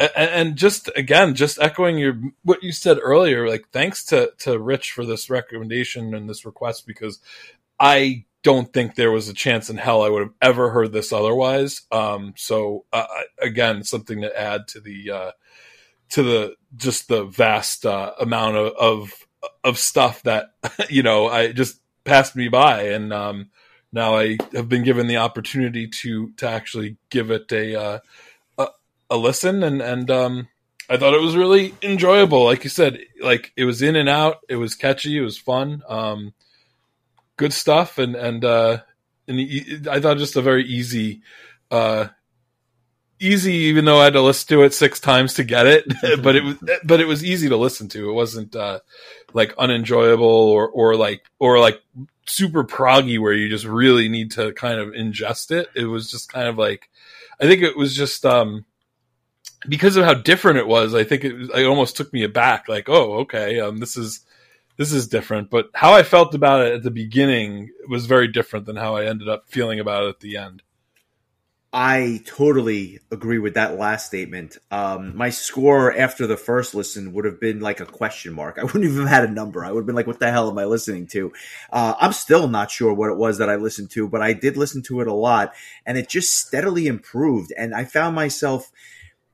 and, just again, just echoing your what you said earlier. Like, thanks to to Rich for this recommendation and this request because I don't think there was a chance in hell I would have ever heard this otherwise. Um, so uh, again, something to add to the uh, to the just the vast uh, amount of, of, of stuff that you know I just passed me by, and um, now I have been given the opportunity to to actually give it a uh, a, listen, and and um, I thought it was really enjoyable. Like you said, like it was in and out, it was catchy, it was fun, um, good stuff, and and uh, and I thought just a very easy uh, easy, even though I had to listen to it six times to get it. but it was, but it was easy to listen to. It wasn't uh, like unenjoyable or or like or like super proggy where you just really need to kind of ingest it. It was just kind of like, I think it was just um, because of how different it was. I think it, it almost took me aback. Like, oh, okay, um, this is this is different. But how I felt about it at the beginning was very different than how I ended up feeling about it at the end. I totally agree with that last statement. Um, my score after the first listen would have been like a question mark. I wouldn't even have had a number. I would have been like, what the hell am I listening to? Uh, I'm still not sure what it was that I listened to, but I did listen to it a lot and it just steadily improved. And I found myself,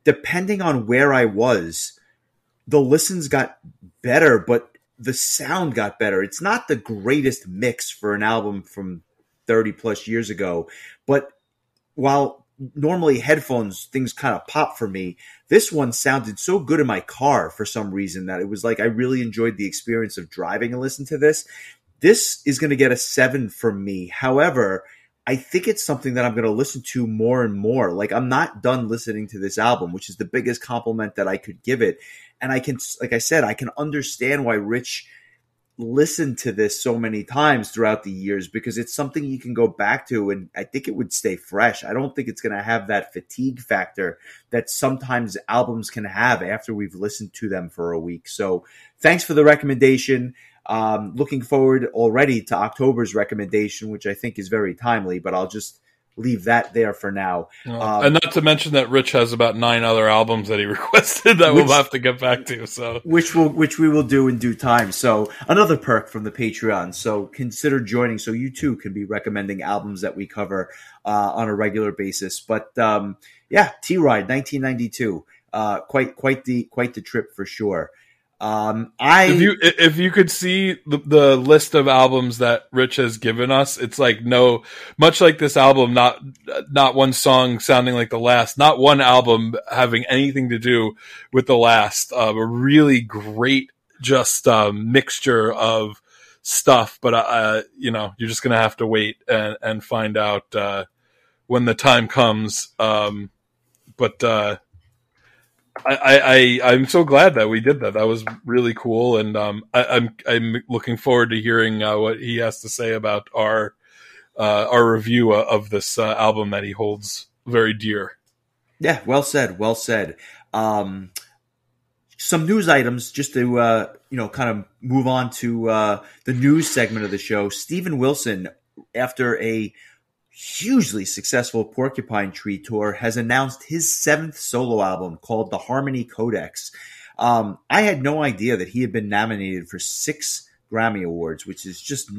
depending on where I was, the listens got better, but the sound got better. It's not the greatest mix for an album from 30 plus years ago, but while normally headphones things kind of pop for me this one sounded so good in my car for some reason that it was like i really enjoyed the experience of driving and listen to this this is going to get a seven from me however i think it's something that i'm going to listen to more and more like i'm not done listening to this album which is the biggest compliment that i could give it and i can like i said i can understand why rich listened to this so many times throughout the years because it's something you can go back to and I think it would stay fresh. I don't think it's going to have that fatigue factor that sometimes albums can have after we've listened to them for a week. So thanks for the recommendation. Um, looking forward already to October's recommendation, which I think is very timely, but I'll just leave that there for now. Um, and not to mention that Rich has about nine other albums that he requested that which, we'll have to get back to. So which will which we will do in due time. So another perk from the Patreon. So consider joining, so you too can be recommending albums that we cover uh, on a regular basis. But um, yeah, T Ride, 1992. Uh, quite quite the quite the trip for sure. Um, I if you if you could see the, the list of albums that Rich has given us, it's like no, much like this album, not not one song sounding like the last, not one album having anything to do with the last. Uh, a really great, just um, mixture of stuff. But uh, you know, you're just gonna have to wait and and find out uh, when the time comes. Um, but uh, I, I, I'm so glad that we did that. That was really cool, and um, I, am I'm, I'm looking forward to hearing uh, what he has to say about our uh, our review of this uh, album that he holds very dear. Yeah, well said, well said. Um, some news items just to uh, you know kind of move on to uh, the news segment of the show. Steven Wilson, after a hugely successful Porcupine Tree tour, has announced his seventh solo album called The Harmony Codex. Um, I had no idea that he had been nominated for six Grammy Awards, which is just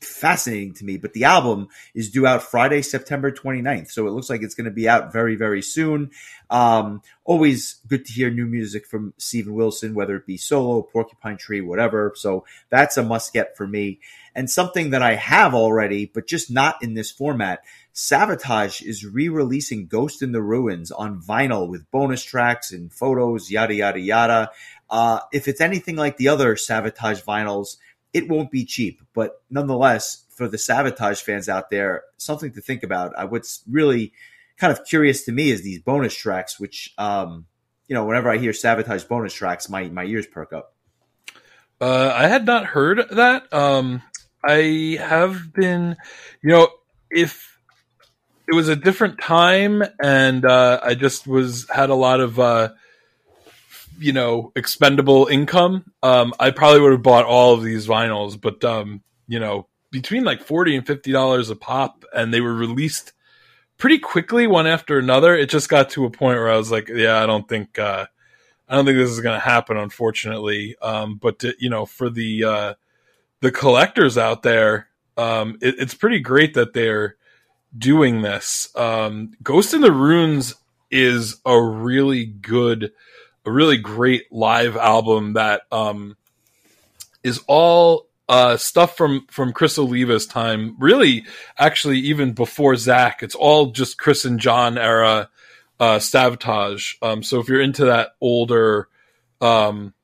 fascinating to me. But the album is due out Friday, September 29th. So it looks like it's going to be out very, very soon. Um, always good to hear new music from Steven Wilson, whether it be solo, Porcupine Tree, whatever. So that's a must get for me. And something that I have already, but just not in this format. Savatage is re-releasing Ghost in the Ruins on vinyl with bonus tracks and photos, yada yada yada. Uh, if it's anything like the other Savatage vinyls, it won't be cheap, but nonetheless, for the Savatage fans out there, something to think about. I what's really kind of curious to me is these bonus tracks, which um, you know, whenever I hear Savatage bonus tracks, my my ears perk up. Uh, I had not heard that. Um, I have been, you know, if it was a different time, and uh, I just was had a lot of uh, you know expendable income. Um, I probably would have bought all of these vinyls, but um, you know between like forty and fifty dollars a pop, and they were released pretty quickly one after another. It just got to a point where I was like, yeah, I don't think uh, I don't think this is going to happen, unfortunately. Um, but to, you know, for the uh, the collectors out there, um, it, it's pretty great that they're doing this. Um, Ghost in the Ruins is a really good, a really great live album that um, is all uh, stuff from from Criss Oliva's time. Really, actually, even before Zak, it's all just Chris and Jon era uh, Savatage. Um, so if you're into that older, um,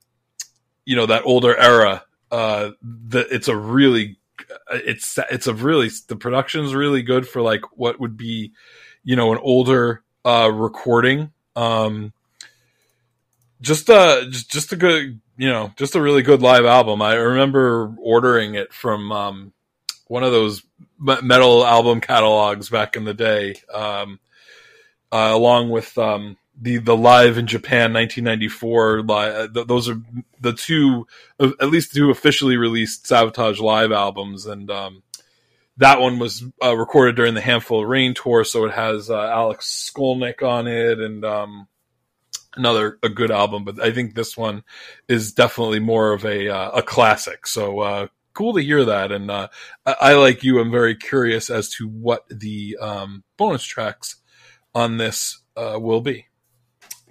you know, that older era, uh, the, it's a really, it's it's a really the production's really good for like what would be, you know, an older uh, recording. Um, just a just a good you know just a really good live album. I remember ordering it from um one of those metal album catalogs back in the day um uh, along with um the the live in japan 1994 live, th- those are the two at least two officially released Savatage live albums. And um that one was uh, recorded during the handful of rain tour. So it has uh, alex skolnick on it and um another a good album, but I think this one is definitely more of a uh, a classic. So uh, cool to hear that, and uh, I, I, like you. I'm very curious as to what the um, bonus tracks on this uh, will be.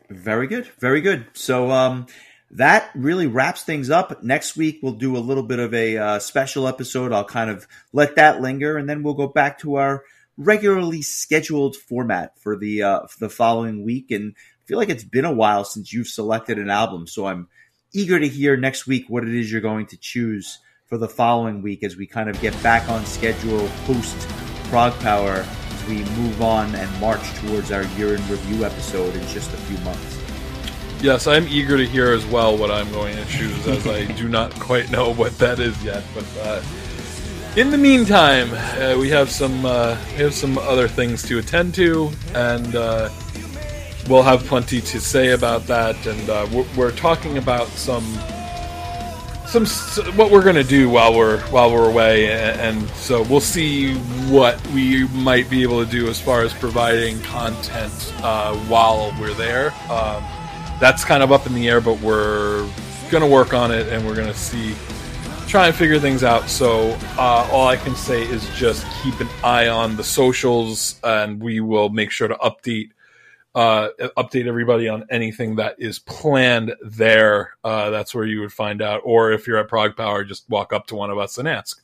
Very good, very good. So um, that really wraps things up. Next week we'll do a little bit of a uh, special episode. I'll kind of let that linger, and then we'll go back to our regularly scheduled format for the uh, for the following week and I feel like it's been a while since you've selected an album, so I'm eager to hear next week what it is you're going to choose for the following week as we kind of get back on schedule post Prog Power as we move on and march towards our year in review episode in just a few months. Yes, I'm eager to hear as well what I'm going to choose, as I do not quite know what that is yet. But uh, in the meantime, uh, we have some uh, we have some other things to attend to, and uh, we'll have plenty to say about that, and uh, we're, we're, talking about some some what we're going to do while we're while we're away, and, so we'll see what we might be able to do as far as providing content uh, while we're there. Um, that's kind of up in the air, but we're going to work on it, and we're going to see try and figure things out. So uh, all I can say is just keep an eye on the socials, and we will make sure to update uh, update everybody on anything that is planned there. Uh, that's where you would find out. Or if you're at Prog Power, just walk up to one of us and ask.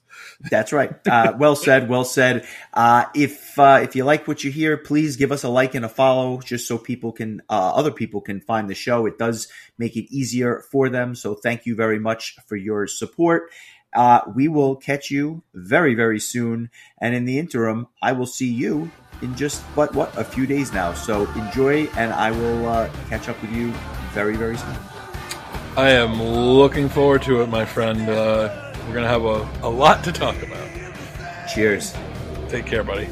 That's right. Uh, well said. Well said. Uh, if uh, if you like what you hear, please give us a like and a follow, just so people can uh, other people can find the show. It does make it easier for them. So thank you very much for your support. Uh, we will catch you very very soon, and in the interim, I will see you in just but what a few days now. So enjoy, and I will uh, catch up with you very very soon. I am looking forward to it, my friend. Uh, we're gonna have a, a lot to talk about. Cheers. Take care, buddy.